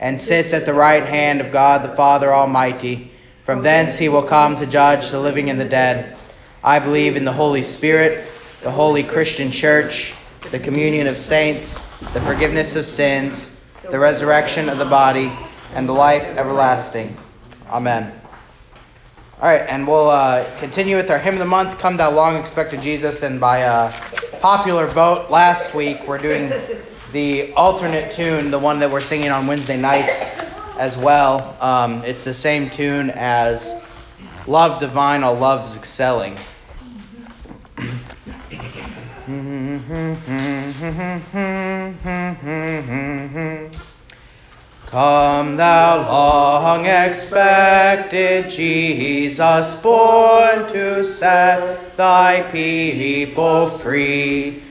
and sits at the right hand of God the Father Almighty. From thence he will come to judge the living and the dead. I believe in the Holy Spirit, the holy Christian church, the communion of saints, the forgiveness of sins, the resurrection of the body, and the life everlasting. Amen. All right, and we'll uh, continue with our hymn of the month, Come Thou Long Expected Jesus. And by a popular vote last week, we're doing the alternate tune, the one that we're singing on Wednesday nights as well. Um, it's the same tune as Love Divine, All Love's Excelling. Come, thou long expected Jesus, born to set thy people free.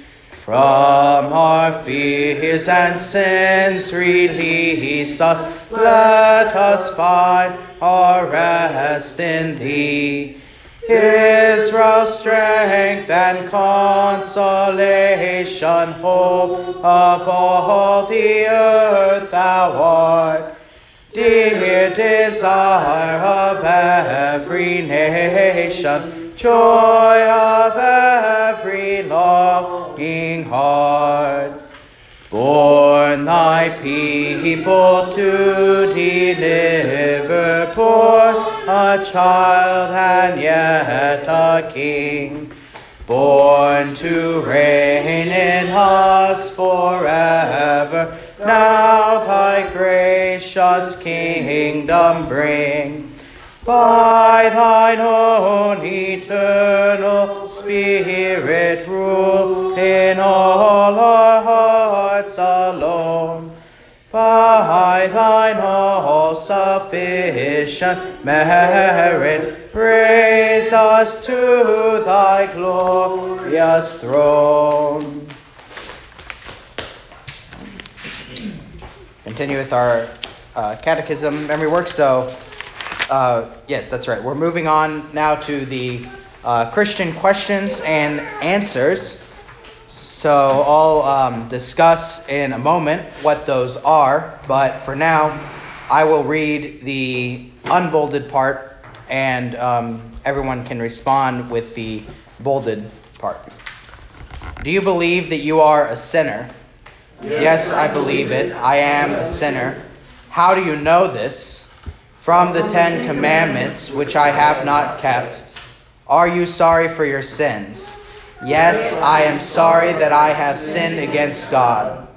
From our fears and sins release us, let us find our rest in thee. Israel's strength and consolation, hope of all the earth thou art. Dear desire of every nation, joy of every longing heart. Born thy people to deliver, born a child and yet a king, born to reign in us forever. Now thy gracious kingdom bring by thine own eternal Spirit rule in all our hearts alone. By thine all sufficient merit, raise us to thy glorious throne. Continue with our uh, catechism memory work. So, uh, yes, that's right. We're moving on now to the uh, Christian questions and answers. So I'll um, discuss in a moment what those are, but for now, I will read the unbolded part, and um, everyone can respond with the bolded part. Do you believe that you are a sinner? Yes, yes I believe it. I am a sinner. How do you know this? From the Ten Commandments which I have not kept. Are you sorry for your sins? Yes, I am sorry that I have sinned against God.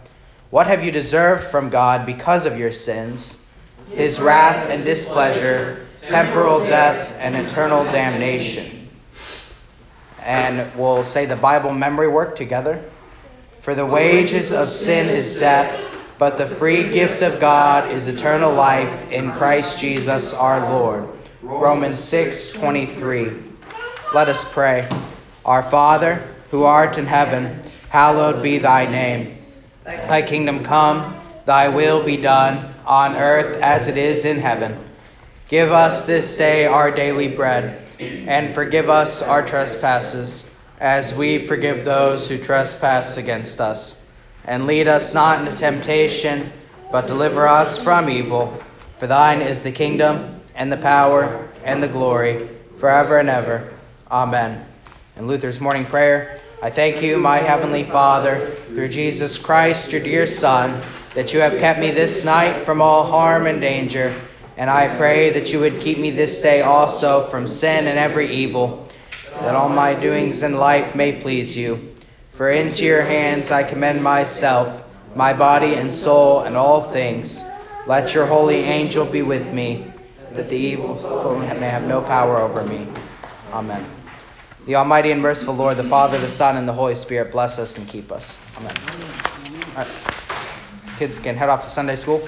What have you deserved from God because of your sins? His wrath and displeasure, temporal death, and eternal damnation. And we'll say the Bible memory work together. For the wages of sin is death but the free gift of God is eternal life in Christ Jesus our Lord. Romans 6:23. Let us pray. Our Father, who art in heaven, hallowed be thy name. Thy kingdom come, thy will be done, on earth as it is in heaven. Give us this day our daily bread, and forgive us our trespasses, as we forgive those who trespass against us and lead us not into temptation, but deliver us from evil. For thine is the kingdom, and the power, and the glory, forever and ever. Amen. In Luther's morning prayer, I thank you, my heavenly Father, through Jesus Christ, your dear Son, that you have kept me this night from all harm and danger. And I pray that you would keep me this day also from sin and every evil, that all my doings in life may please you for into your hands I commend myself, my body and soul, and all things. Let your holy angel be with me, that the evil may have no power over me. Amen. The Almighty and merciful Lord, the Father, the Son, and the Holy Spirit bless us and keep us. Amen. All right. Kids can head off to Sunday school.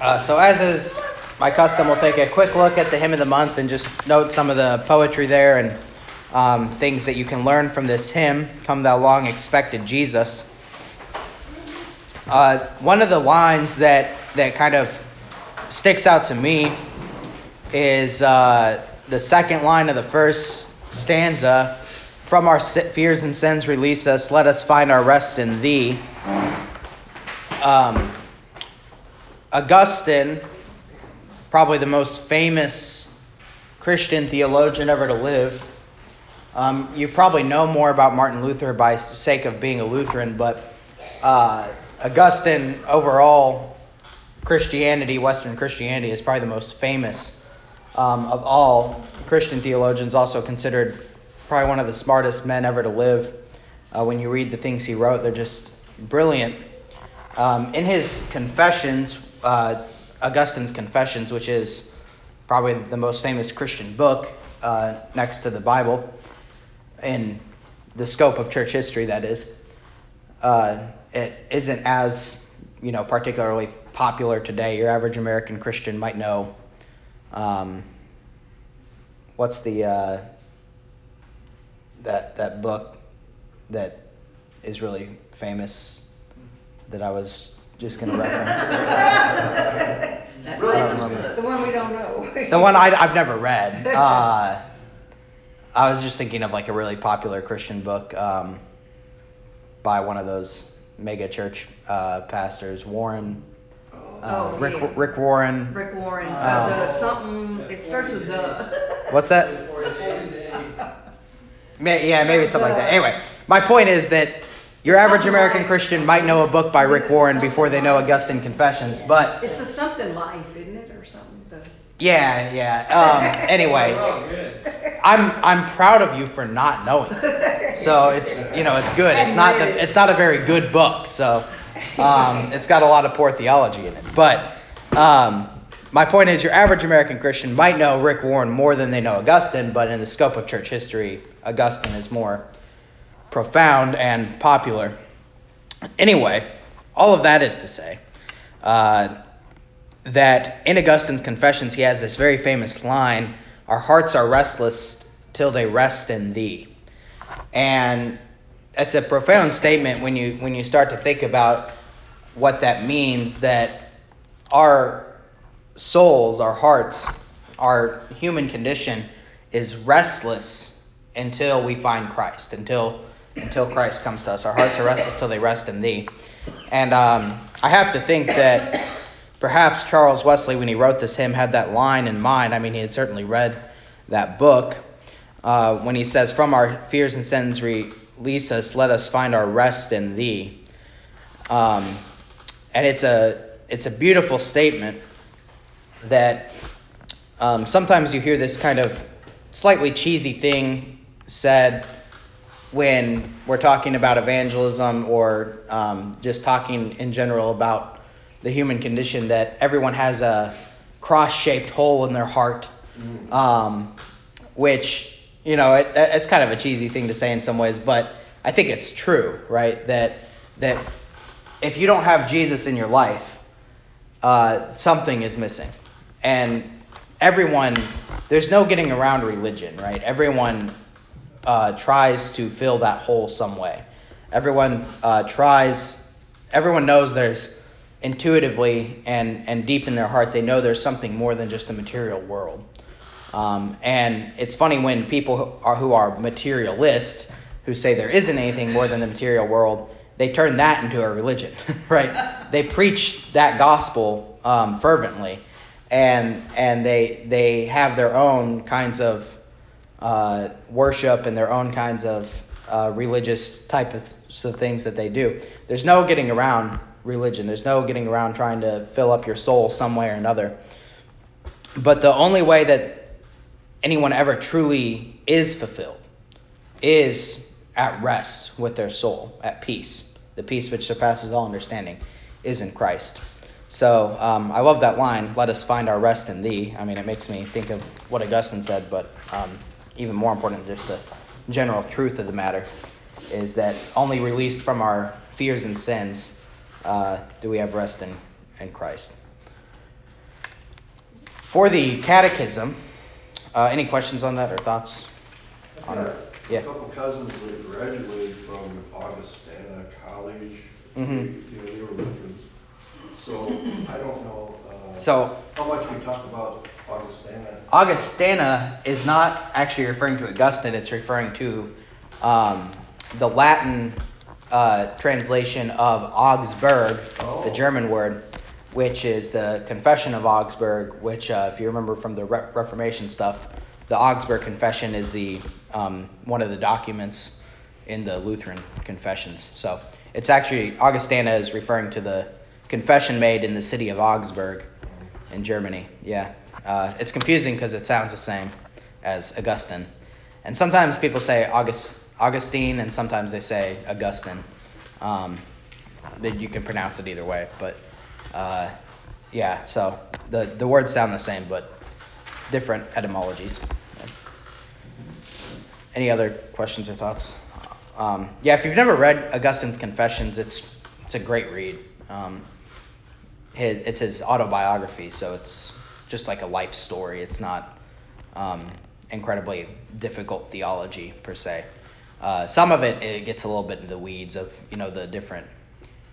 Uh, so, as is my custom, we'll take a quick look at the hymn of the month and just note some of the poetry there and um, things that you can learn from this hymn. Come, thou long expected Jesus. Uh, one of the lines that that kind of sticks out to me is uh, the second line of the first stanza. From our fears and sins release us. Let us find our rest in Thee. Um, Augustine, probably the most famous Christian theologian ever to live. Um, you probably know more about Martin Luther by sake of being a Lutheran, but uh, Augustine, overall, Christianity, Western Christianity, is probably the most famous um, of all Christian theologians, also considered probably one of the smartest men ever to live. Uh, when you read the things he wrote, they're just brilliant. Um, in his Confessions, uh, Augustine's Confessions, which is probably the most famous Christian book uh, next to the Bible, in the scope of church history, that is. Uh, it isn't as you know particularly popular today. Your average American Christian might know um, what's the uh, that that book that is really famous that I was just going to reference. Really the one we don't know. the one I, have never read. Uh, I was just thinking of like a really popular Christian book um, by one of those mega church uh, pastors, Warren. Uh, Oh, Rick, yeah. Rick Warren. Rick Warren, Um, uh, the something, it starts with the. What's that? May, yeah, maybe something like that. Anyway, my point is that your average American Christian might know a book by Rick Warren before they know Augustine Confessions, but It's the something life, isn't it, or something? The- yeah, yeah. Um, anyway, I'm I'm proud of you for not knowing. So it's you know it's good. It's not the, it's not a very good book. So um, it's got a lot of poor theology in it. But um, my point is, your average American Christian might know Rick Warren more than they know Augustine, but in the scope of church history, Augustine is more profound and popular. Anyway, all of that is to say uh, that in Augustine's Confessions, he has this very famous line Our hearts are restless till they rest in thee. And that's a profound statement when you when you start to think about what that means that our souls, our hearts, our human condition is restless until we find Christ, until until Christ comes to us. Our hearts are restless till they rest in Thee. And um, I have to think that perhaps Charles Wesley, when he wrote this hymn, had that line in mind. I mean, he had certainly read that book uh, when he says, "From our fears and sins release us, let us find our rest in Thee." Um, and it's a it's a beautiful statement that um, sometimes you hear this kind of slightly cheesy thing said when we're talking about evangelism or um, just talking in general about the human condition that everyone has a cross-shaped hole in their heart um, which you know it, it's kind of a cheesy thing to say in some ways but i think it's true right? That that if you don't have jesus in your life uh, something is missing. And everyone there's no getting around religion right? Everyone uh, tries to fill that hole some way. Everyone uh, tries everyone knows there's intuitively and and deep in their heart they know there's something more than just the material world. Um, and it's funny when people who are, who are materialists who say there isn't anything more than the material world they turn that into a religion right? They preach that gospel um, fervently. And and they they have their own kinds of uh, worship and their own kinds of uh, religious type of, of things that they do. There's no getting around religion. There's no getting around trying to fill up your soul some way or another. But the only way that anyone ever truly is fulfilled is at rest with their soul, at peace. The peace which surpasses all understanding is in Christ. So um, I love that line, let us find our rest in thee. I mean, it makes me think of what Augustine said, but um, even more important, than just the general truth of the matter is that only released from our fears and sins uh, do we have rest in, in Christ. For the catechism, uh, any questions on that or thoughts? I've yeah. a couple cousins that graduated from Augustana College. Mm-hmm. You know, they were Lutherans. So I don't know. Uh, so how much we talk about Augustana? Augustana is not actually referring to Augustine. It's referring to um, the Latin uh, translation of Augsburg, oh. the German word, which is the Confession of Augsburg. Which, uh, if you remember from the Re- Reformation stuff, the Augsburg Confession is the um, one of the documents in the Lutheran confessions. So it's actually Augustana is referring to the confession made in the city of Augsburg in Germany. Yeah, uh, it's confusing because it sounds the same as Augustine, and sometimes people say August, Augustine, and sometimes they say Augustine. Um, you can pronounce it either way, but uh, yeah. So the the words sound the same, but different etymologies. Any other questions or thoughts? Um, yeah, if you've never read Augustine's Confessions, it's it's a great read. Um, his, it's his autobiography, so it's just like a life story. It's not um, incredibly difficult theology per se. Uh, some of it it gets a little bit into the weeds of you know the different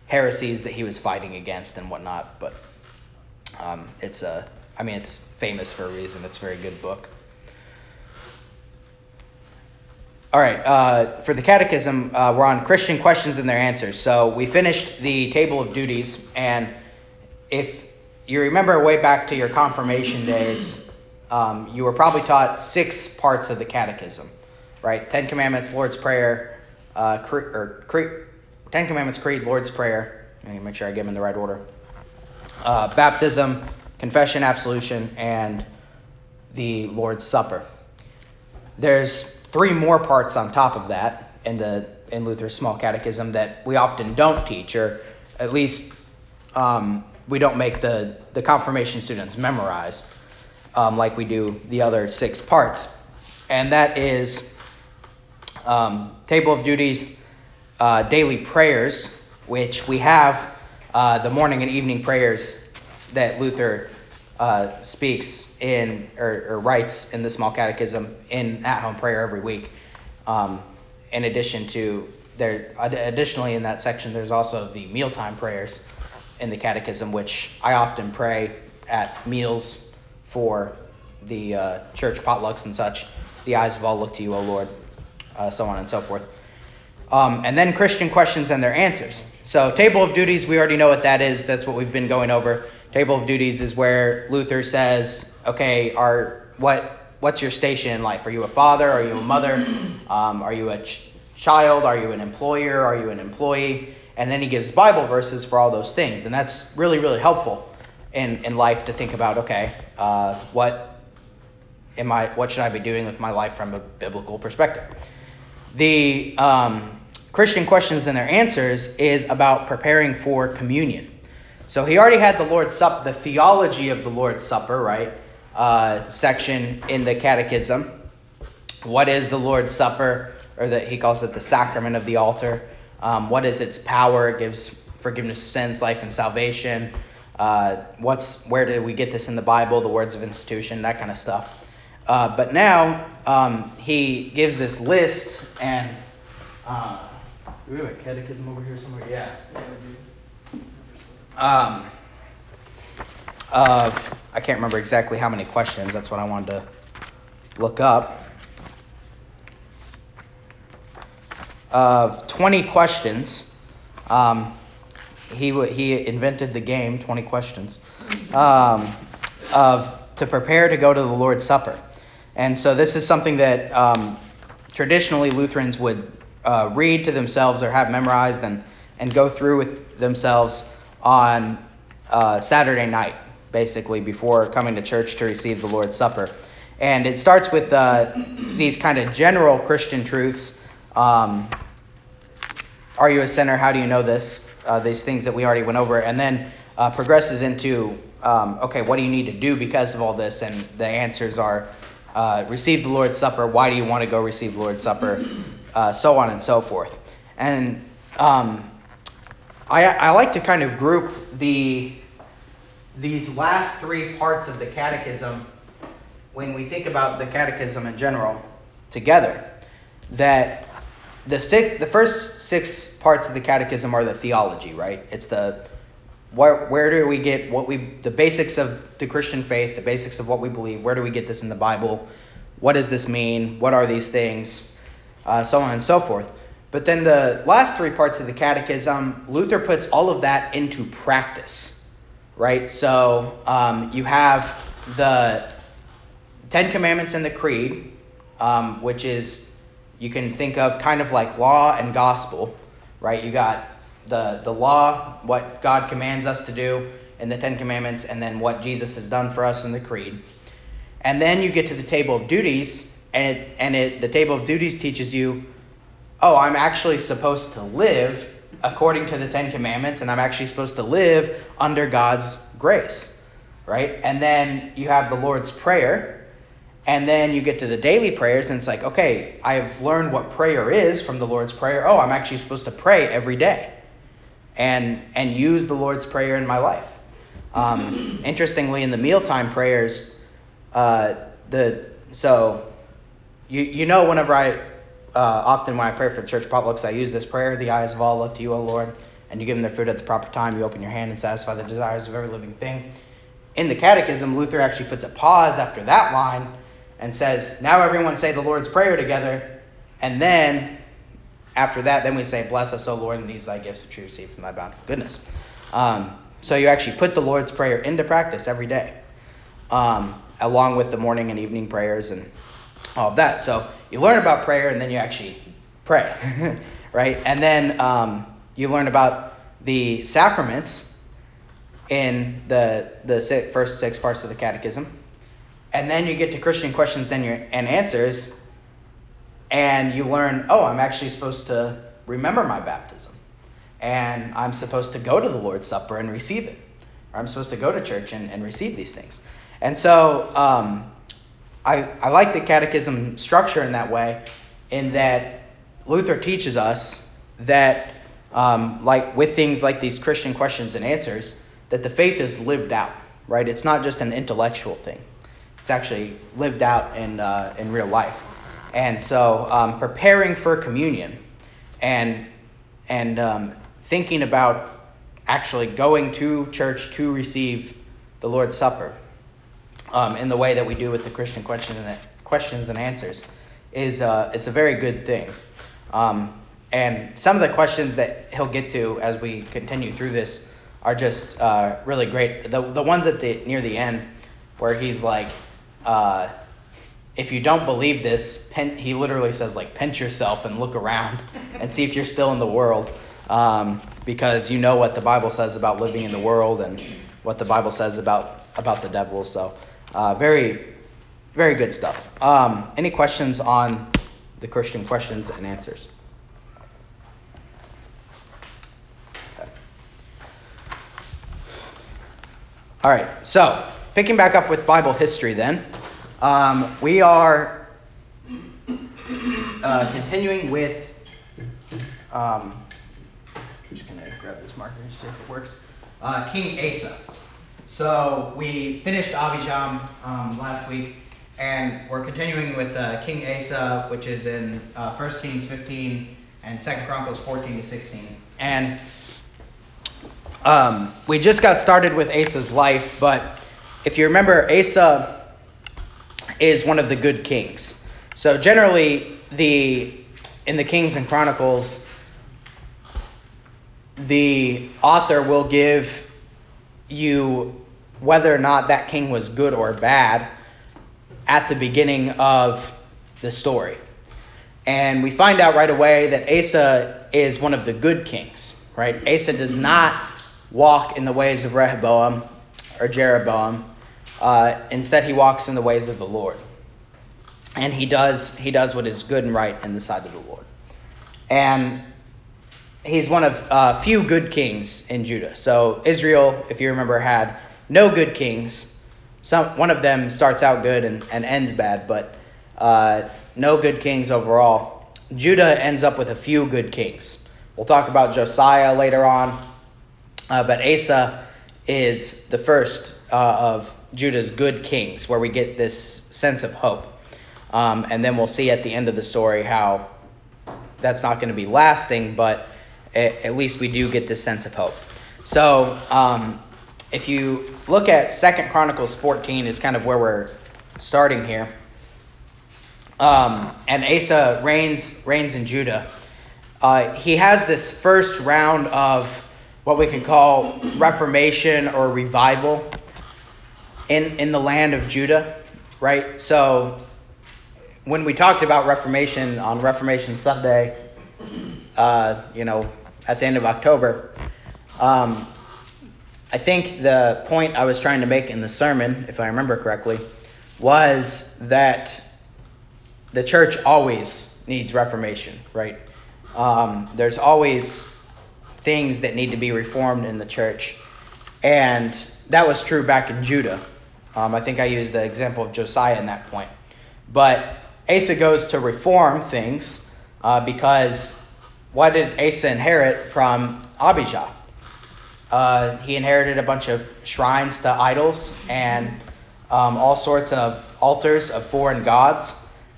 heresies that he was fighting against and whatnot, but um, it's a I mean it's famous for a reason. It's a very good book. All right, uh, for the catechism, uh, we're on Christian questions and their answers. So we finished the table of duties, and if you remember way back to your confirmation days, um, you were probably taught six parts of the catechism, right? Ten Commandments, Lord's Prayer, uh, cre- or cre- Ten Commandments, Creed, Lord's Prayer. Let me make sure I get them in the right order. Uh, baptism, confession, absolution, and the Lord's Supper. There's three more parts on top of that in the in Luther's Small Catechism that we often don't teach, or at least um, we don't make the the confirmation students memorize um, like we do the other six parts, and that is um, table of duties, uh, daily prayers, which we have uh, the morning and evening prayers that Luther uh, speaks in or, or, writes in the small catechism in at-home prayer every week. Um, in addition to there, additionally in that section, there's also the mealtime prayers in the catechism, which I often pray at meals for the uh, church potlucks and such. The eyes of all look to you, O Lord, uh, so on and so forth. Um, and then Christian questions and their answers. So, table of duties, we already know what that is. That's what we've been going over. Table of duties is where Luther says, okay, are what what's your station in life? Are you a father? Are you a mother? Um, are you a ch- child? Are you an employer? Are you an employee? And then he gives Bible verses for all those things, and that's really really helpful in in life to think about. Okay, uh, what am I? What should I be doing with my life from a biblical perspective? The um, Christian questions and their answers is about preparing for communion. So he already had the Lord's Supper, the theology of the Lord's Supper, right? Uh, section in the Catechism. What is the Lord's Supper? Or that he calls it the sacrament of the altar. Um, what is its power? It gives forgiveness of sins, life, and salvation. Uh, what's where did we get this in the Bible? The words of institution, that kind of stuff. Uh, but now um, he gives this list, and uh, we have a catechism over here somewhere? Yeah. Um, uh, I can't remember exactly how many questions. That's what I wanted to look up. Of uh, 20 questions. Um, he he invented the game 20 questions um, of to prepare to go to the Lord's Supper, and so this is something that um, traditionally Lutherans would uh, read to themselves or have memorized and and go through with themselves on uh, Saturday night, basically, before coming to church to receive the Lord's Supper. And it starts with uh, these kind of general Christian truths. Um, are you a sinner? How do you know this? Uh, these things that we already went over. And then uh, progresses into, um, okay, what do you need to do because of all this? And the answers are uh, receive the Lord's Supper. Why do you want to go receive the Lord's Supper? Uh, so on and so forth. And um, I, I like to kind of group the these last three parts of the catechism, when we think about the catechism in general together, that the six, the first six parts of the catechism are the theology, right? It's the where, where do we get what we the basics of the Christian faith, the basics of what we believe. Where do we get this in the Bible? What does this mean? What are these things? Uh, so on and so forth. But then the last three parts of the catechism, Luther puts all of that into practice, right? So um, you have the Ten Commandments and the Creed, um, which is you can think of kind of like law and gospel, right? You got the the law, what God commands us to do in the Ten Commandments, and then what Jesus has done for us in the Creed. And then you get to the table of duties, and it, and it, the table of duties teaches you, oh, I'm actually supposed to live according to the Ten Commandments, and I'm actually supposed to live under God's grace, right? And then you have the Lord's Prayer, and then you get to the daily prayers, and it's like, okay, I've learned what prayer is from the Lord's Prayer. Oh, I'm actually supposed to pray every day and, and use the Lord's Prayer in my life. Um, interestingly, in the mealtime prayers, uh, the so you you know whenever I uh, often when I pray for the church potlucks, I use this prayer: "The eyes of all look to you, O Lord, and you give them their food at the proper time. You open your hand and satisfy the desires of every living thing." In the Catechism, Luther actually puts a pause after that line and says, Now everyone say the Lord's Prayer together. And then after that, then we say, Bless us, O Lord, and these thy gifts which we receive from thy bountiful goodness. Um, so you actually put the Lord's Prayer into practice every day, um, along with the morning and evening prayers and all of that. So you learn about prayer and then you actually pray, right? And then um, you learn about the sacraments in the the first six parts of the Catechism and then you get to Christian questions and, your, and answers, and you learn, oh, I'm actually supposed to remember my baptism, and I'm supposed to go to the Lord's Supper and receive it, or I'm supposed to go to church and, and receive these things. And so um, I, I like the catechism structure in that way, in that Luther teaches us that, um, like with things like these Christian questions and answers, that the faith is lived out, right? It's not just an intellectual thing. It's actually lived out in, uh, in real life. And so um, preparing for communion and, and um, thinking about actually going to church to receive the Lord's Supper um, in the way that we do with the Christian question and, questions and answers is uh, it's a very good thing. Um, and some of the questions that he'll get to as we continue through this are just uh, really great. The, the ones at the near the end where he's like, uh, if you don't believe this, pen, he literally says like pinch yourself and look around and see if you're still in the world, um, because you know what the Bible says about living in the world and what the Bible says about about the devil. So uh, very very good stuff. Um, any questions on the Christian questions and answers? Okay. All right, so picking back up with Bible history then, um, we are uh, continuing with. Um, I'm just going to grab this marker see if it works. Uh, King Asa. So we finished Abijam um, last week, and we're continuing with uh, King Asa, which is in uh, 1 Kings 15 and 2 Chronicles 14 to 16. And um, we just got started with Asa's life, but if you remember, Asa is one of the good kings. So generally, the in the Kings and Chronicles, the author will give you whether or not that king was good or bad at the beginning of the story. And we find out right away that Asa is one of the good kings, right? Asa does not walk in the ways of Rehoboam or Jeroboam. Uh, instead, he walks in the ways of the Lord, and he does he does what is good and right in the sight of the Lord. And he's one of uh, few good kings in Judah. So Israel, if you remember, had no good kings. Some one of them starts out good and, and ends bad, but uh, no good kings overall. Judah ends up with a few good kings. We'll talk about Josiah later on, uh, but Asa is the first uh, of Judah's good kings, where we get this sense of hope. Um, and then we'll see at the end of the story how that's not going to be lasting, but at, at, least we do get this sense of hope. So um, if you look at Second Chronicles 14 is kind of where we're starting here. Um, and Asa reigns reigns in Judah. Uh, he has this first round of what we can call reformation or revival in in the land of Judah, right? So when we talked about reformation on Reformation Sunday, uh, you know, at the end of October, um, I think the point I was trying to make in the sermon, if I remember correctly, was that the church always needs reformation, right? Um, there's always things that need to be reformed in the church. And that was true back in Judah. Um, I think I used the example of Josiah in that point. But Asa goes to reform things uh, because what did Asa inherit from Abijah? Uh, he inherited a bunch of shrines to idols and um, all sorts of altars of foreign gods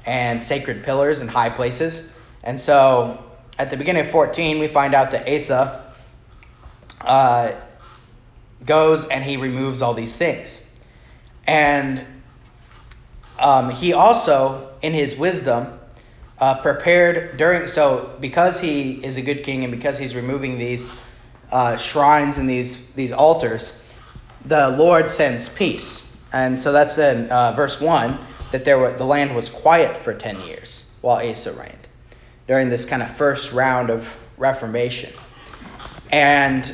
and sacred pillars and high places. And so at the beginning of 14, we find out that Asa uh, goes and he removes all these things. And um, he also, in his wisdom, uh, prepared during. So, because he is a good king and because he's removing these uh, shrines and these these altars, the Lord sends peace. And so that's in uh, verse one that there were, the land was quiet for ten years while Asa reigned during this kind of first round of reformation. And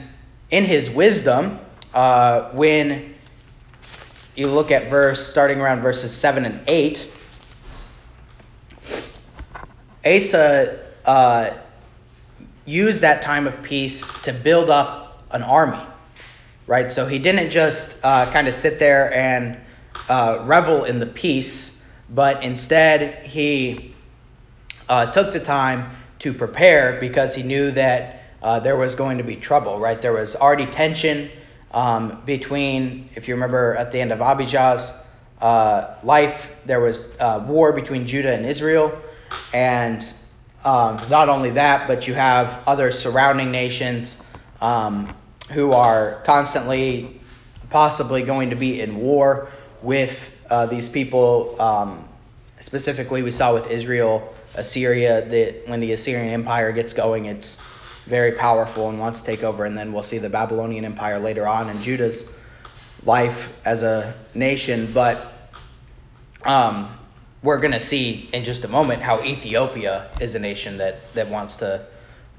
in his wisdom, uh, when you look at verse starting around verses seven and eight, Asa uh, used that time of peace to build up an army, right? So he didn't just uh, kind of sit there and uh, revel in the peace, but instead he uh, took the time to prepare because he knew that uh, there was going to be trouble, right? There was already tension um, between, if you remember at the end of Abijah's uh, life, there was uh, war between Judah and Israel. And um, not only that, but you have other surrounding nations um, who are constantly, possibly going to be in war with uh, these people. Um, specifically, we saw with Israel, Assyria, that when the Assyrian Empire gets going, it's very powerful and wants to take over. And then we'll see the Babylonian Empire later on in Judah's life as a nation. But um, we're going to see in just a moment how Ethiopia is a nation that, that wants to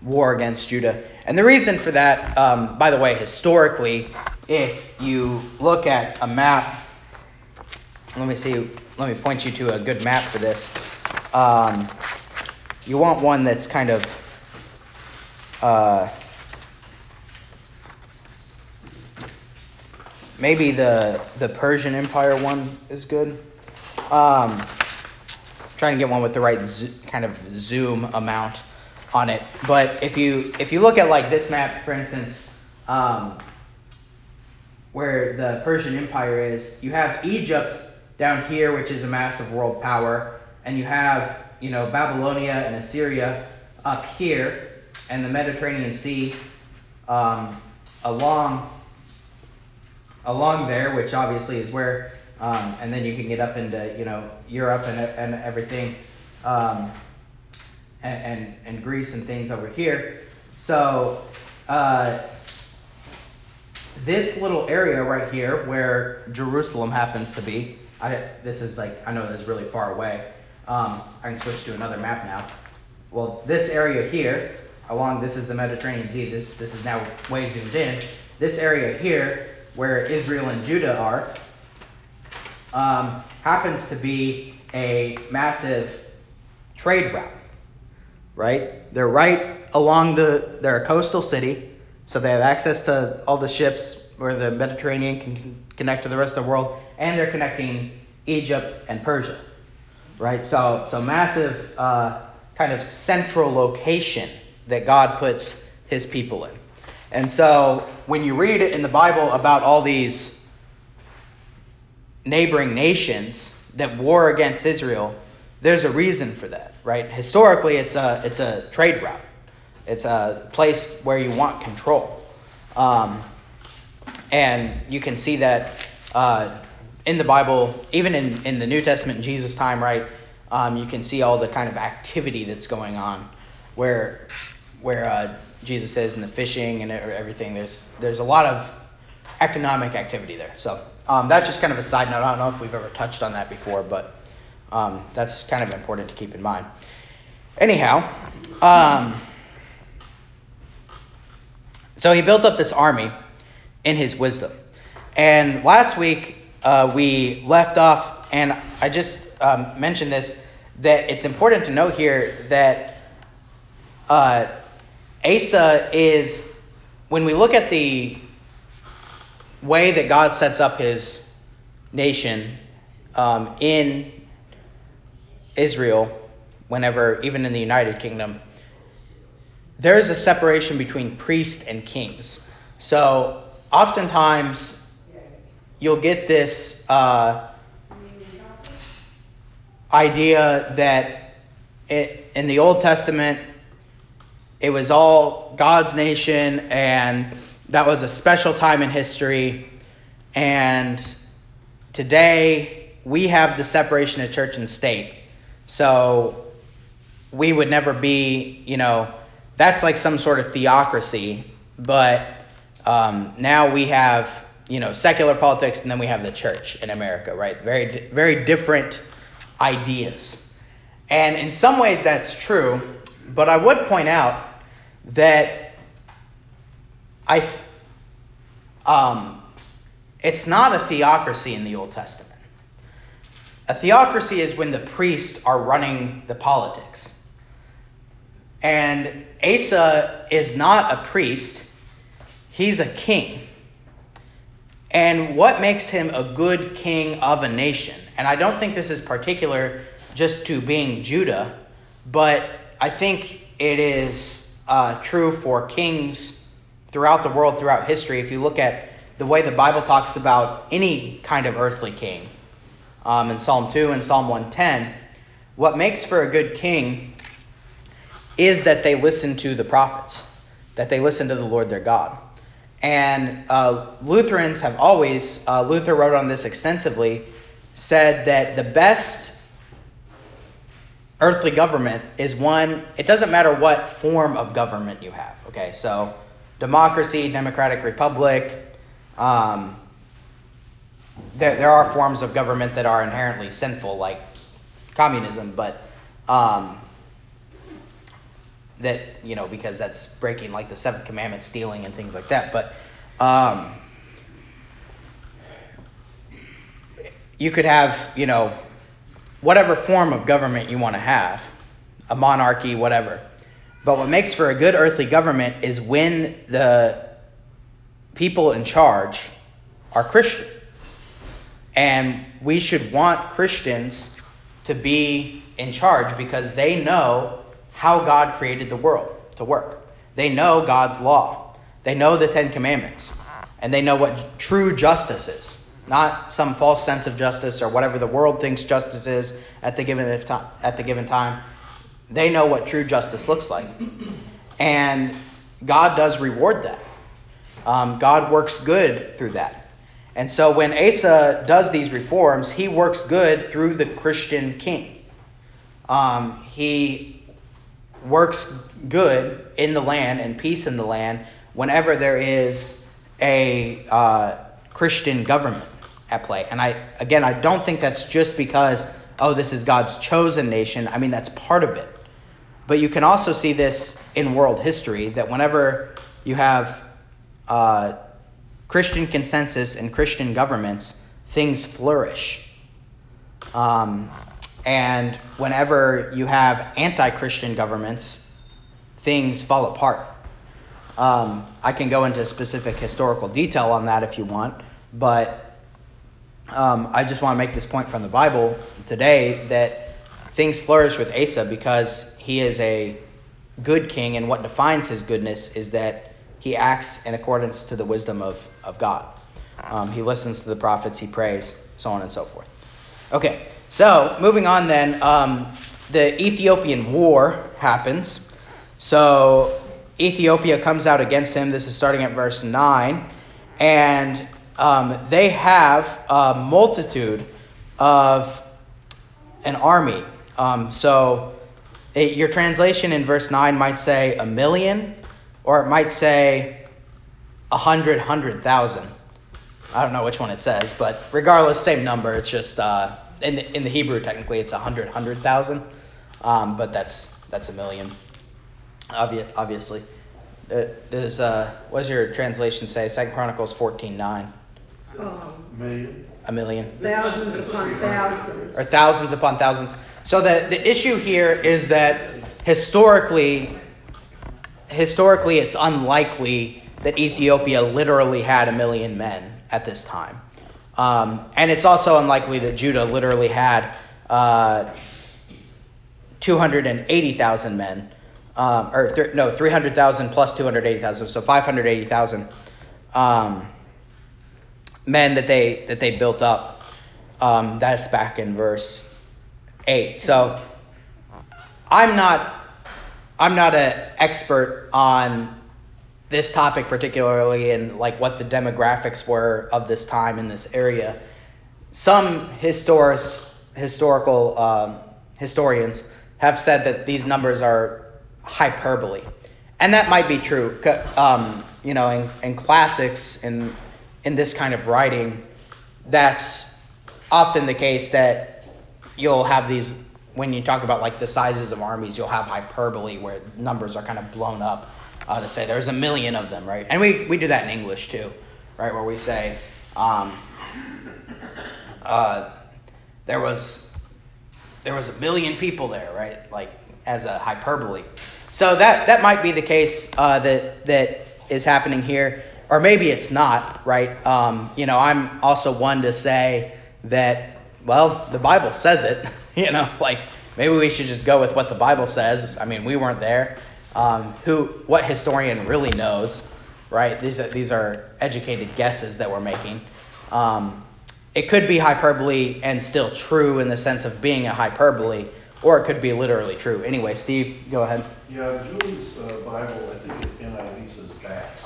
war against Judah. And the reason for that, um, by the way, historically, if you look at a map, let me see, let me point you to a good map for this. Um, you want one that's kind of uh, maybe the the Persian Empire one is good. Um, trying to get one with the right zo- kind of zoom amount on it. But if you if you look at like this map, for instance, um, where the Persian Empire is, you have Egypt down here, which is a massive world power, and you have you know Babylonia and Assyria up here, and the Mediterranean Sea um, along along there, which obviously is where um, and then you can get up into you know Europe and, and everything, um, and, and, and Greece and things over here. So uh, this little area right here, where Jerusalem happens to be, I, this is like I know this is really far away. Um, I can switch to another map now. Well, this area here, along this is the Mediterranean Sea. This, this is now way zoomed in. This area here, where Israel and Judah are, um, happens to be a massive trade route, right? They're right along the, they're a coastal city, so they have access to all the ships where the Mediterranean can connect to the rest of the world, and they're connecting Egypt and Persia, right? So, so massive uh, kind of central location that God puts his people in. And so when you read in the Bible about all these neighboring nations that war against Israel, there's a reason for that, right? Historically, it's a it's a trade route. It's a place where you want control, um, and you can see that uh, in the Bible, even in in the New Testament, in Jesus' time, right? Um, you can see all the kind of activity that's going on, where where uh, Jesus says in the fishing and everything. There's there's a lot of economic activity there. So um, that's just kind of a side note. I don't know if we've ever touched on that before, but um, that's kind of important to keep in mind. Anyhow, um, so he built up this army in his wisdom. And last week uh, we left off, and I just um, mentioned this, that it's important to note here that uh, Asa is, when we look at the way that God sets up his nation um, in Israel, whenever, even in the United Kingdom, there is a separation between priests and kings. So oftentimes you'll get this uh, idea that it, in the Old Testament, it was all God's nation and that was a special time in history. And today we have the separation of church and state. So we would never be, you know, that's like some sort of theocracy. But um, now we have, you know, secular politics and then we have the church in America, right? Very, very different ideas. And in some ways that's true. But I would point out that I, um, it's not a theocracy in the Old Testament. A theocracy is when the priests are running the politics. And Asa is not a priest, he's a king. And what makes him a good king of a nation? And I don't think this is particular just to being Judah, but I think it is uh, true for kings throughout the world, throughout history. If you look at the way the Bible talks about any kind of earthly king, um, in Psalm 2 and Psalm 110, what makes for a good king is that they listen to the prophets, that they listen to the Lord their God. And uh, Lutherans have always, uh, Luther wrote on this extensively, said that the best earthly government is one, it doesn't matter what form of government you have. Okay, so democracy, democratic republic, um, there, there are forms of government that are inherently sinful, like communism, but um, that, you know, because that's breaking like the seventh commandment, stealing, and things like that. But um, you could have, you know, whatever form of government you want to have, a monarchy, whatever. But what makes for a good earthly government is when the people in charge are Christian. And we should want Christians to be in charge because they know how God created the world to work. They know God's law. They know the Ten Commandments. And they know what true justice is. Not some false sense of justice or whatever the world thinks justice is at the given time, at the given time. They know what true justice looks like. And God does reward that. Um, God works good through that. And so when Asa does these reforms, he works good through the Christian king. Um, he works good in the land and peace in the land whenever there is a uh, Christian government at play. And I again, I don't think that's just because oh, this is God's chosen nation. I mean, that's part of it. But you can also see this in world history that whenever you have uh, Christian consensus and Christian governments, things flourish. Um, and whenever you have anti Christian governments, things fall apart. Um, I can go into specific historical detail on that if you want, but um, I just want to make this point from the Bible today that things flourish with Asa because he is a good king, and what defines his goodness is that he acts in accordance to the wisdom of, of God. Um, he listens to the prophets, he prays, so on and so forth. Okay, so moving on then, um, the Ethiopian War happens. So Ethiopia comes out against him. This is starting at verse 9. And um, they have a multitude of an army. Um, so it, your translation in verse 9 might say a million, or it might say a hundred, hundred thousand. I don't know which one it says, but regardless, same number. It's just uh, in the, in the Hebrew technically it's a hundred, hundred thousand, um, but that's that's a million, obvi- obviously. Uh, does uh, what does your translation say? Second Chronicles fourteen nine. Um, Million. A million. thousands upon thousands. Or thousands upon thousands. So the the issue here is that historically, historically it's unlikely that Ethiopia literally had a million men at this time. Um, and it's also unlikely that Judah literally had uh, 280,000 men, um, or th- no, 300,000 plus 280,000, so 580,000 um, men that they that they built up. Um, that's back in verse eight. So I'm not I'm not an expert on this topic particularly and like what the demographics were of this time in this area. Some historic, historical um, historians have said that these numbers are hyperbole, and that might be true. Um, you know, in, in classics in in this kind of writing, that's often the case that you'll have these when you talk about like the sizes of armies, you'll have hyperbole where numbers are kind of blown up uh, to say there's a million of them, right? And we, we do that in English too, right? Where we say um, uh, there was there was a million people there, right? Like as a hyperbole. So that that might be the case uh, that that is happening here, or maybe it's not, right? Um, you know, I'm also one to say that well, the Bible says it, you know, like maybe we should just go with what the Bible says. I mean, we weren't there. Um, who, what historian really knows, right? These are, these are educated guesses that we're making. Um, it could be hyperbole and still true in the sense of being a hyperbole, or it could be literally true. Anyway, Steve, go ahead. Yeah, Julie's uh, Bible, I think it's NIV says vast.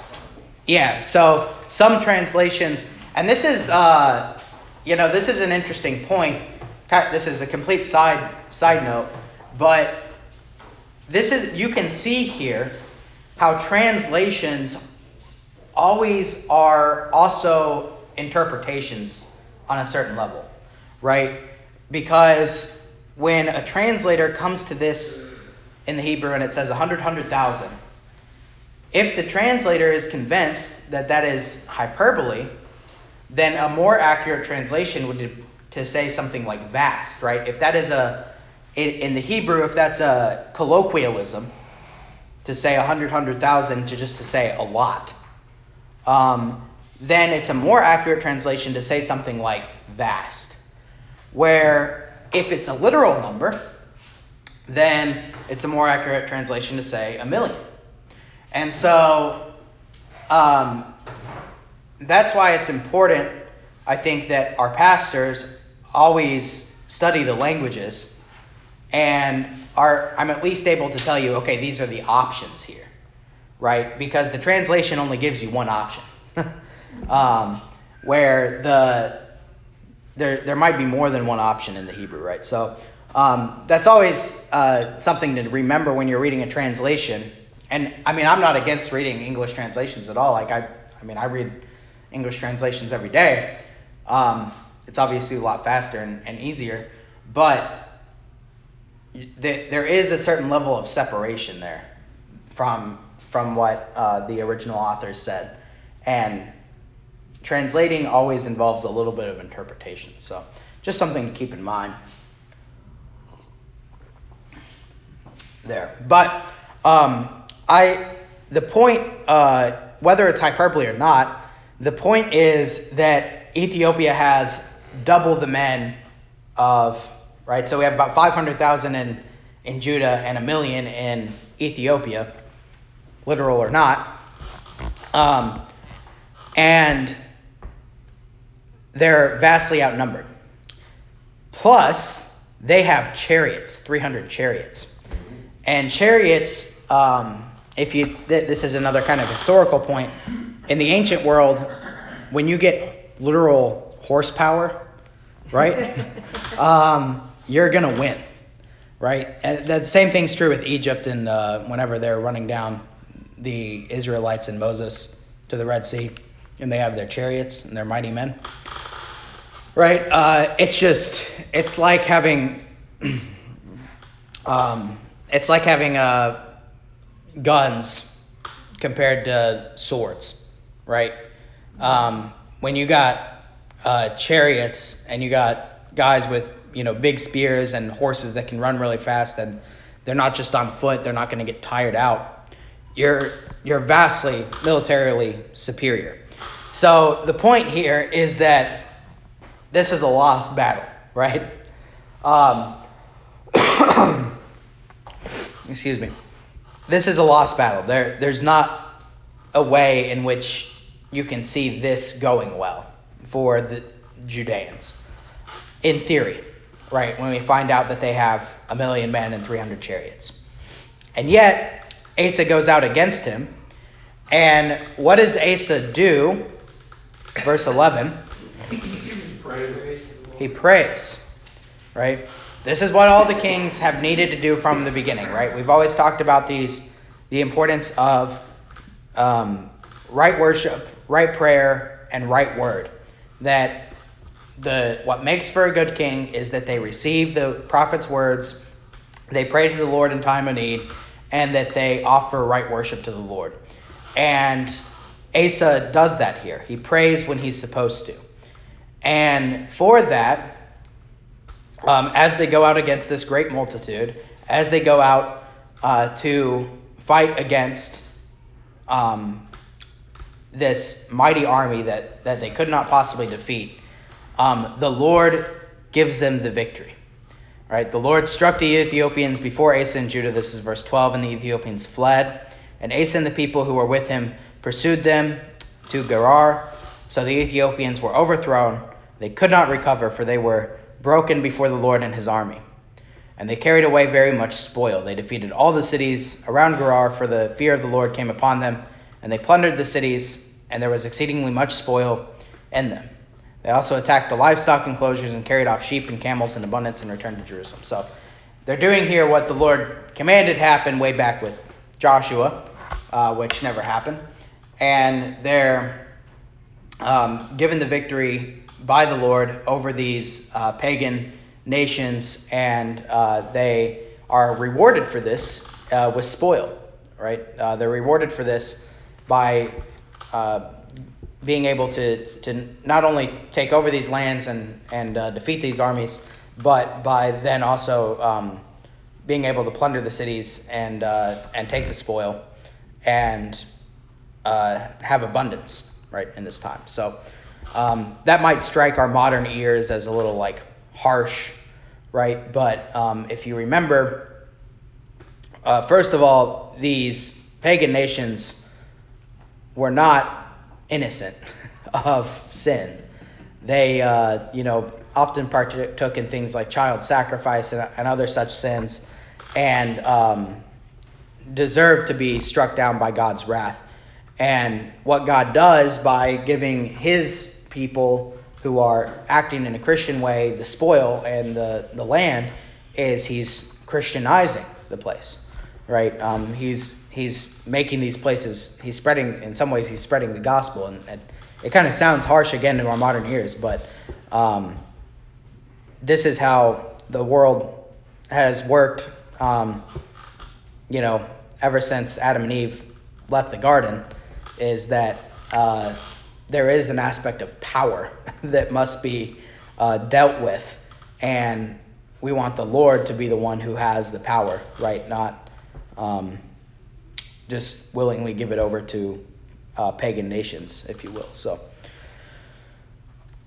Yeah, so some translations, and this is, uh, you know, this is an interesting point. This is a complete side side note, but this is you can see here how translations always are also interpretations on a certain level, right? Because when a translator comes to this in the Hebrew and it says 100, 100,000, if the translator is convinced that that is hyperbole, then a more accurate translation would be to say something like vast, right? If that is a in, the Hebrew, if that's a colloquialism, to say a hundred, hundred thousand, to just to say a lot, um, then it's a more accurate translation to say something like vast. Where if it's a literal number, then it's a more accurate translation to say a million. And so um, that's why it's important, I think, that our pastors always study the languages and are I'm at least able to tell you, okay, these are the options here, right? Because the translation only gives you one option, um, where the there there might be more than one option in the Hebrew, right? So um, that's always uh, something to remember when you're reading a translation. And I mean, I'm not against reading English translations at all. Like I, I mean, I read English translations every day. Um, it's obviously a lot faster and, and easier, but there is a certain level of separation there from from what uh, the original authors said, and translating always involves a little bit of interpretation. So just something to keep in mind there. But um, I the point uh, whether it's hyperbole or not, the point is that Ethiopia has double the men of right? So we have about 500,000 in, in Judah and a million in Ethiopia, literal or not. Um, and they're vastly outnumbered. Plus, they have chariots, 300 chariots. And chariots, um, if you, this is another kind of historical point. In the ancient world, when you get literal horsepower, right, um, you're going to win, right? And the same thing's true with Egypt and uh, whenever they're running down the Israelites and Moses to the Red Sea, and they have their chariots and their mighty men right? Uh, it's just, it's like having, um, it's like having uh, guns compared to swords, right? Um, when you got uh, chariots and you got guys with, you know, big spears and horses that can run really fast and they're not just on foot, they're not going to get tired out. You're you're vastly militarily superior. So the point here is that this is a lost battle, right? Um, excuse me. This is a lost battle. There, there's not a way in which you can see this going well for the Judeans. In theory, right? When we find out that they have a million men and 300 chariots. And yet, Asa goes out against him. And what does Asa do? Verse 11 he prays, right? This is what all the kings have needed to do from the beginning, right? We've always talked about these, the importance of um, right worship, right prayer, and right word. That the what makes for a good king is that they receive the prophet's words, they pray to the Lord in time of need, and that they offer right worship to the Lord. And Asa does that here. He prays when he's supposed to. And for that, um, as they go out against this great multitude, as they go out uh, to fight against um, this mighty army that, that they could not possibly defeat, um, the Lord gives them the victory. Right? The Lord struck the Ethiopians before Asa and Judah. This is verse 12. And the Ethiopians fled. And Asa and the people who were with him pursued them to Gerar. So the Ethiopians were overthrown. They could not recover, for they were broken before the Lord and his army. And they carried away very much spoil. They defeated all the cities around Gerar, for the fear of the Lord came upon them. And they plundered the cities, and there was exceedingly much spoil in them. They also attacked the livestock enclosures and carried off sheep and camels in abundance and returned to Jerusalem. So they're doing here what the Lord commanded happen way back with Joshua, uh, which never happened. And they're um, given the victory by the Lord over these uh, pagan nations, and uh, they are rewarded for this uh, with spoil, right? Uh, they're rewarded for this by uh, being able to, to not only take over these lands and, and uh, defeat these armies, but by then also um, being able to plunder the cities and, and take the spoil and have abundance, right, in this time. So, um, that might strike our modern ears as a little like harsh, right? But um, if you remember, uh, first of all, these pagan nations were not innocent of sin. They, uh, you know, often partook in things like child sacrifice and, and other such sins, and um, deserved to be struck down by God's wrath. And what God does by giving His people who are acting in a Christian way, the spoil and the, the land, is he's Christianizing the place, right? Um, he's he's making these places, he's spreading, in some ways, he's spreading the gospel. And, and it kind of sounds harsh again to our modern ears, but um, this is how the world has worked, um, you know, ever since Adam and Eve left the garden, is that uh, there is an aspect of power that must be uh, dealt with, and we want the Lord to be the one who has the power, right? Not um, just willingly give it over to uh, pagan nations, if you will. So,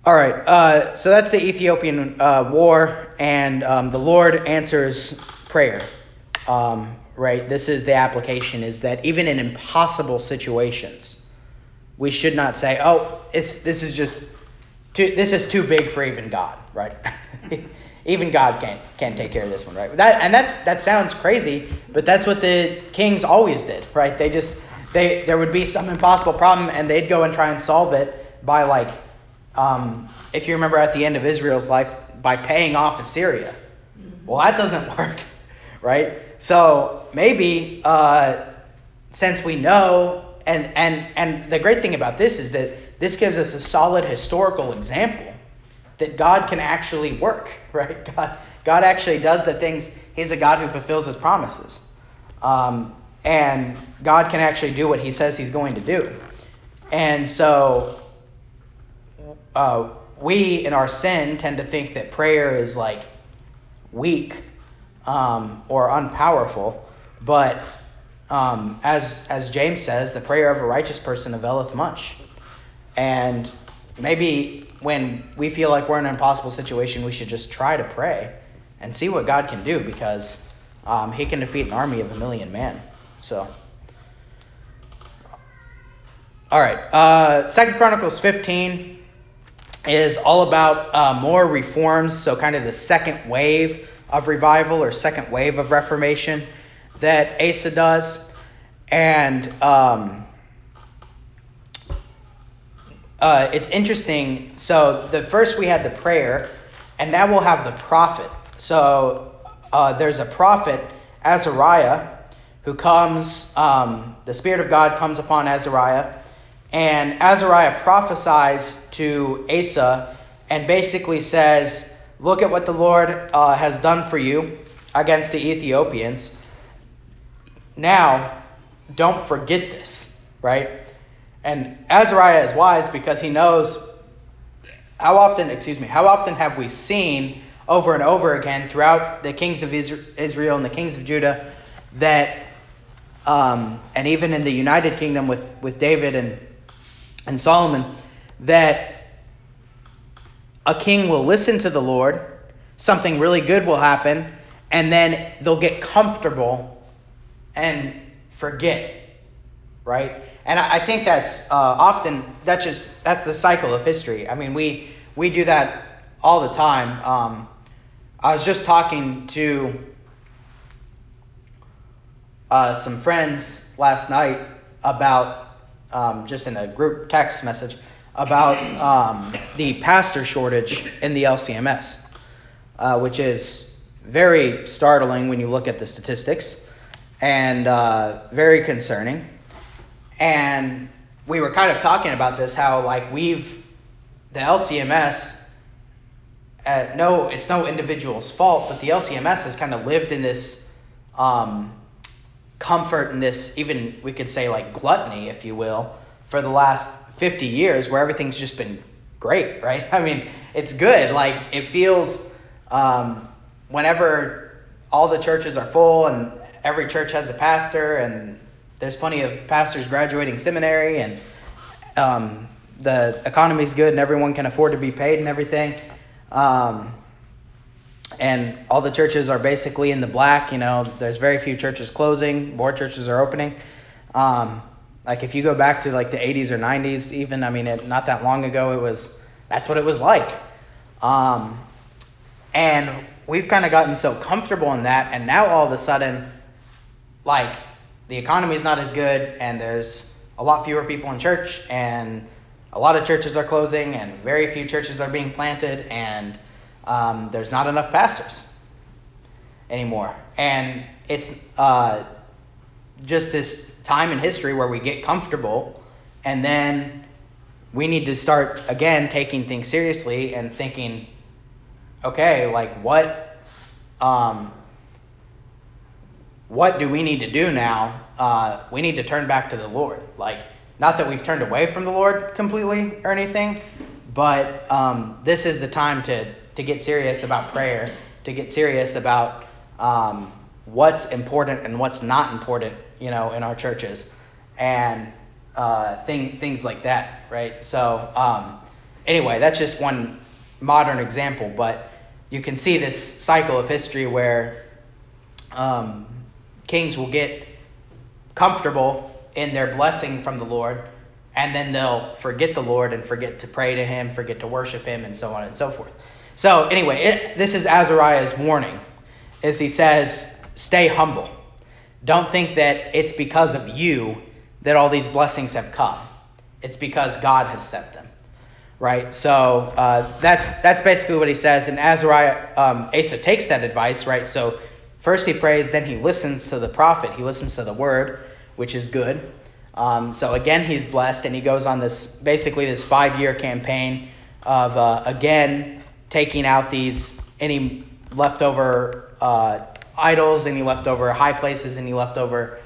all right. Uh, so that's the Ethiopian uh, war, and um, the Lord answers prayer. Um, right. This is the application: is that even in impossible situations we should not say, oh, it's this is just too, this is too big for even God, right? even God can't can't take care of this one, right? That and that's that sounds crazy, but that's what the kings always did, right? They just they there would be some impossible problem and they'd go and try and solve it by like um, if you remember at the end of Israel's life by paying off Assyria. Well, that doesn't work, right? So maybe uh, since we know and and and the great thing about this is that this gives us a solid historical example that God can actually work, right? God, God actually does the things. He's a God who fulfills his promises. Um, and God can actually do what he says he's going to do. And so uh, we, in our sin, tend to think that prayer is like weak um, or unpowerful. But um, as, as James says, the prayer of a righteous person availeth much. And maybe when we feel like we're in an impossible situation, we should just try to pray and see what God can do because um, He can defeat an army of a million men. So, all right. Uh, Second Chronicles 15 is all about uh, more reforms. So, kind of the second wave of revival or second wave of reformation that Asa does, and um, uh, it's interesting. So the first we had the prayer, and now we'll have the prophet. So uh, there's a prophet, Azariah, who comes. Um, the Spirit of God comes upon Azariah, and Azariah prophesies to Asa, and basically says, "Look at what the Lord uh, has done for you against the Ethiopians. Now, don't forget this, right?" And Azariah is wise because he knows how often, excuse me, how often have we seen over and over again throughout the kings of Israel and the kings of Judah that, um, and even in the United Kingdom with, with David and, and Solomon, that a king will listen to the Lord, something really good will happen, and then they'll get comfortable and forget, right? And I, I think that's uh, often that's just that's the cycle of history. I mean, we we do that all the time. Um, I was just talking to uh, some friends last night about um, just in a group text message about um, the pastor shortage in the LCMS, uh, which is very startling when you look at the statistics and uh, very concerning. And we were kind of talking about this, how like we've the LCMS. Uh, no, it's no individual's fault, but the LCMS has kind of lived in this um, comfort and this even we could say like gluttony, if you will, for the last 50 years, where everything's just been great, right? I mean, it's good. Like it feels um, whenever all the churches are full and every church has a pastor and there's plenty of pastors graduating seminary, and um, the economy's good, and everyone can afford to be paid and everything. Um, and all the churches are basically in the black. You know, there's very few churches closing, more churches are opening. Um, like if you go back to like the 80s or 90s, even I mean, it, not that long ago, it was that's what it was like. Um, and we've kind of gotten so comfortable in that, and now all of a sudden, like the economy is not as good, and there's a lot fewer people in church, and a lot of churches are closing, and very few churches are being planted, and um, there's not enough pastors anymore. And it's uh, just this time in history where we get comfortable, and then we need to start again taking things seriously and thinking, okay, like what um, what do we need to do now? Uh, we need to turn back to the Lord. Like, not that we've turned away from the Lord completely or anything, but um, this is the time to, to get serious about prayer, to get serious about um, what's important and what's not important, you know, in our churches, and uh, thing, things like that, right? So, um, anyway, that's just one modern example, but you can see this cycle of history where um, kings will get comfortable in their blessing from the Lord, and then they'll forget the Lord and forget to pray to Him, forget to worship Him, and so on and so forth. So anyway, it, this is Azariah's warning, as he says, "Stay humble. Don't think that it's because of you that all these blessings have come. It's because God has sent them." Right. So uh, that's that's basically what he says. And Azariah, um, Asa takes that advice. Right. So first he prays, then he listens to the prophet. He listens to the word, which is good. Um, so again, he's blessed, and he goes on this basically this five-year campaign of uh, again taking out these any leftover uh, idols, any leftover high places, any leftover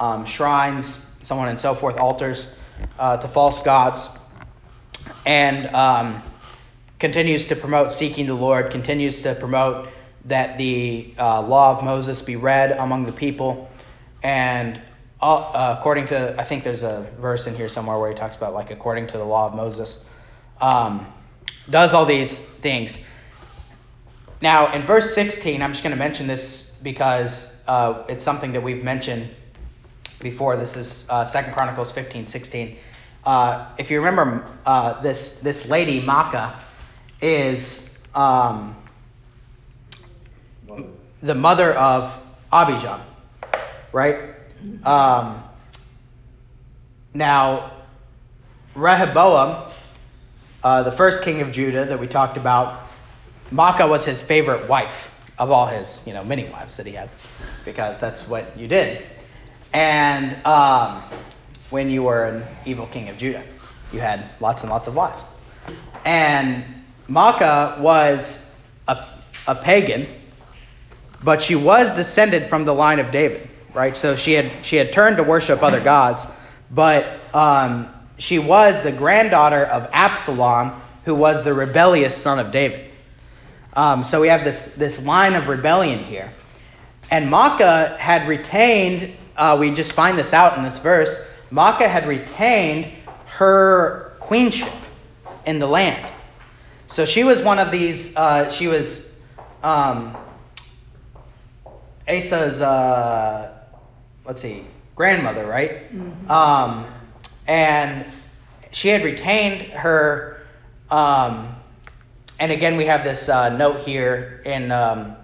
um, shrines, so on and so forth, altars uh, to false gods, and um, continues to promote seeking the Lord, continues to promote that the uh, law of Moses be read among the people, and uh, according to, I think there's a verse in here somewhere where he talks about like according to the law of Moses, um, does all these things. Now, in verse 16, I'm just going to mention this because uh, it's something that we've mentioned before. This is uh, 2 Chronicles 15, 16. Uh, if you remember, uh, this this lady Maacah is um, the mother of Abijam, right? Um, now, Rehoboam, uh, the first king of Judah that we talked about, Maacah was his favorite wife of all his, you know, many wives that he had, because that's what you did. And um, when you were an evil king of Judah, you had lots and lots of wives. And Maacah was a, a pagan, but she was descended from the line of David right? So she had she had turned to worship other gods, but um, she was the granddaughter of Absalom, who was the rebellious son of David. Um, so we have this this line of rebellion here, and Maacah had retained. Uh, we just find this out in this verse. Maacah had retained her queenship in the land. So she was one of these. Uh, she was um, Asa's. Uh, let's see, grandmother, right? Mm-hmm. Um, and she had retained her. Um, and again, we have this uh, note here in um,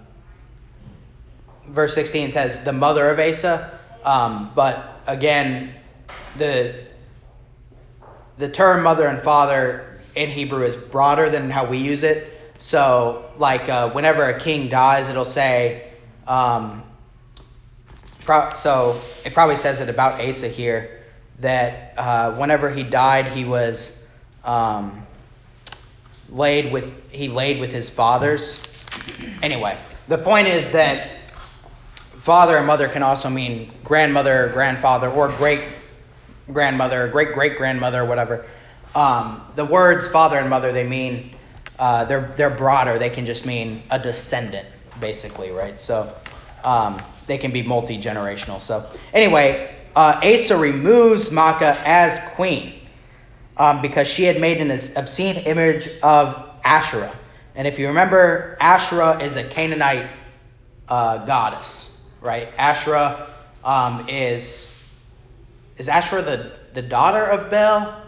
verse 16 says the mother of Asa. Um, but again, the the term mother and father in Hebrew is broader than how we use it. So, like uh, whenever a king dies, it'll say um, so it probably says it about Asa here that uh, whenever he died, he was um, laid with he laid with his fathers. Anyway, the point is that father and mother can also mean grandmother, grandfather, or great grandmother, great great grandmother, whatever. Um, the words father and mother they mean uh, they're they're broader. They can just mean a descendant, basically, right? So. Um, they can be multi generational. So, anyway, uh, Asa removes Maacah as queen um, because she had made an obscene image of Asherah. And if you remember, Asherah is a Canaanite uh, goddess, right? Asherah um, is is Asherah the, the daughter of Bel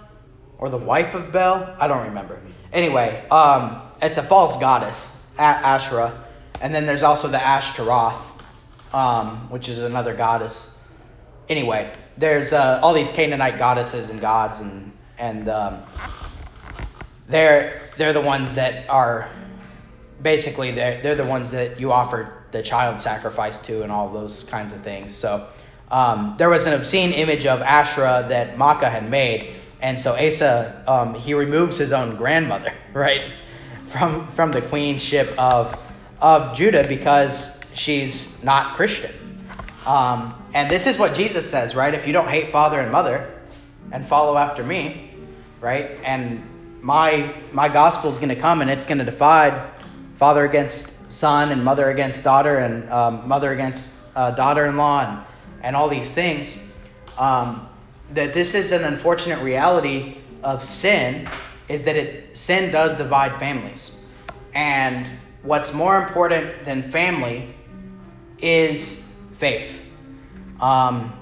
or the wife of Bel? I don't remember. Anyway, um, it's a false goddess, Asherah. And then there's also the Ashtaroth, um, which is another goddess. Anyway, there's uh, all these Canaanite goddesses and gods, and and um, they're they're the ones that are basically they're, they're the ones that you offer the child sacrifice to and all those kinds of things. So um, there was an obscene image of Asherah that Maacah had made, and so Asa um, he removes his own grandmother right from from the queenship of of Judah because she's not Christian. Um, and this is what Jesus says, right? If you don't hate father and mother and follow after me, right? And my my gospel is going to come and it's going to divide father against son and mother against daughter and um, mother against uh, daughter-in-law and, and all these things. Um, that this is an unfortunate reality of sin is that it sin does divide families. And what's more important than family is faith. Um,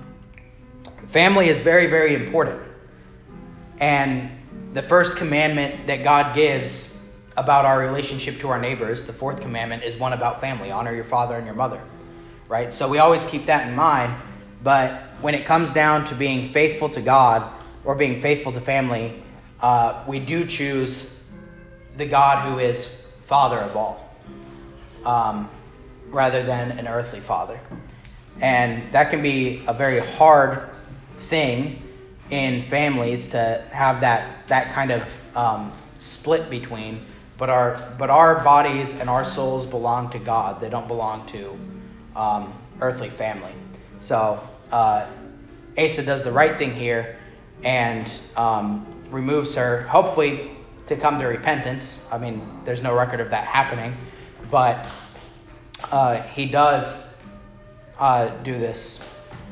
family is very, very important. And the first commandment that God gives about our relationship to our neighbors, the fourth commandment, is one about family honor your father and your mother. Right? So we always keep that in mind. But when it comes down to being faithful to God or being faithful to family, uh, we do choose the God who is Father of all, um, rather than an earthly Father. And that can be a very hard thing in families to have that that kind of um, split between. But our but our bodies and our souls belong to God. They don't belong to um, earthly family. So uh, Asa does the right thing here and um, removes her, hopefully to come to repentance. I mean, there's no record of that happening, but uh, he does uh, do this.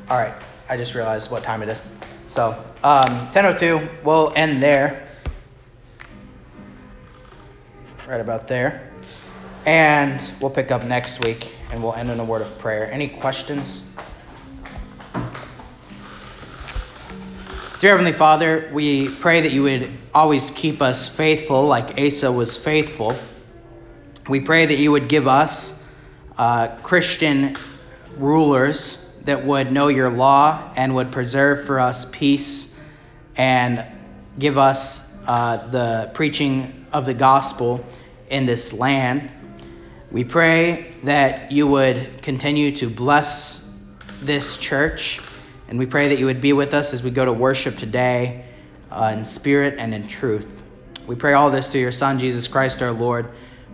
All right, I just realized what time it is. So, um, 10:02. We'll end there. Right about there. And we'll pick up next week and we'll end in a word of prayer. Any questions? Dear Heavenly Father, we pray that you would always keep us faithful like Asa was faithful. We pray that you would give us uh, Christian rulers that would know your law and would preserve for us peace and give us uh, the preaching of the gospel in this land. We pray that you would continue to bless this church, and we pray that you would be with us as we go to worship today uh, in spirit and in truth. We pray all this through your Son, Jesus Christ our Lord,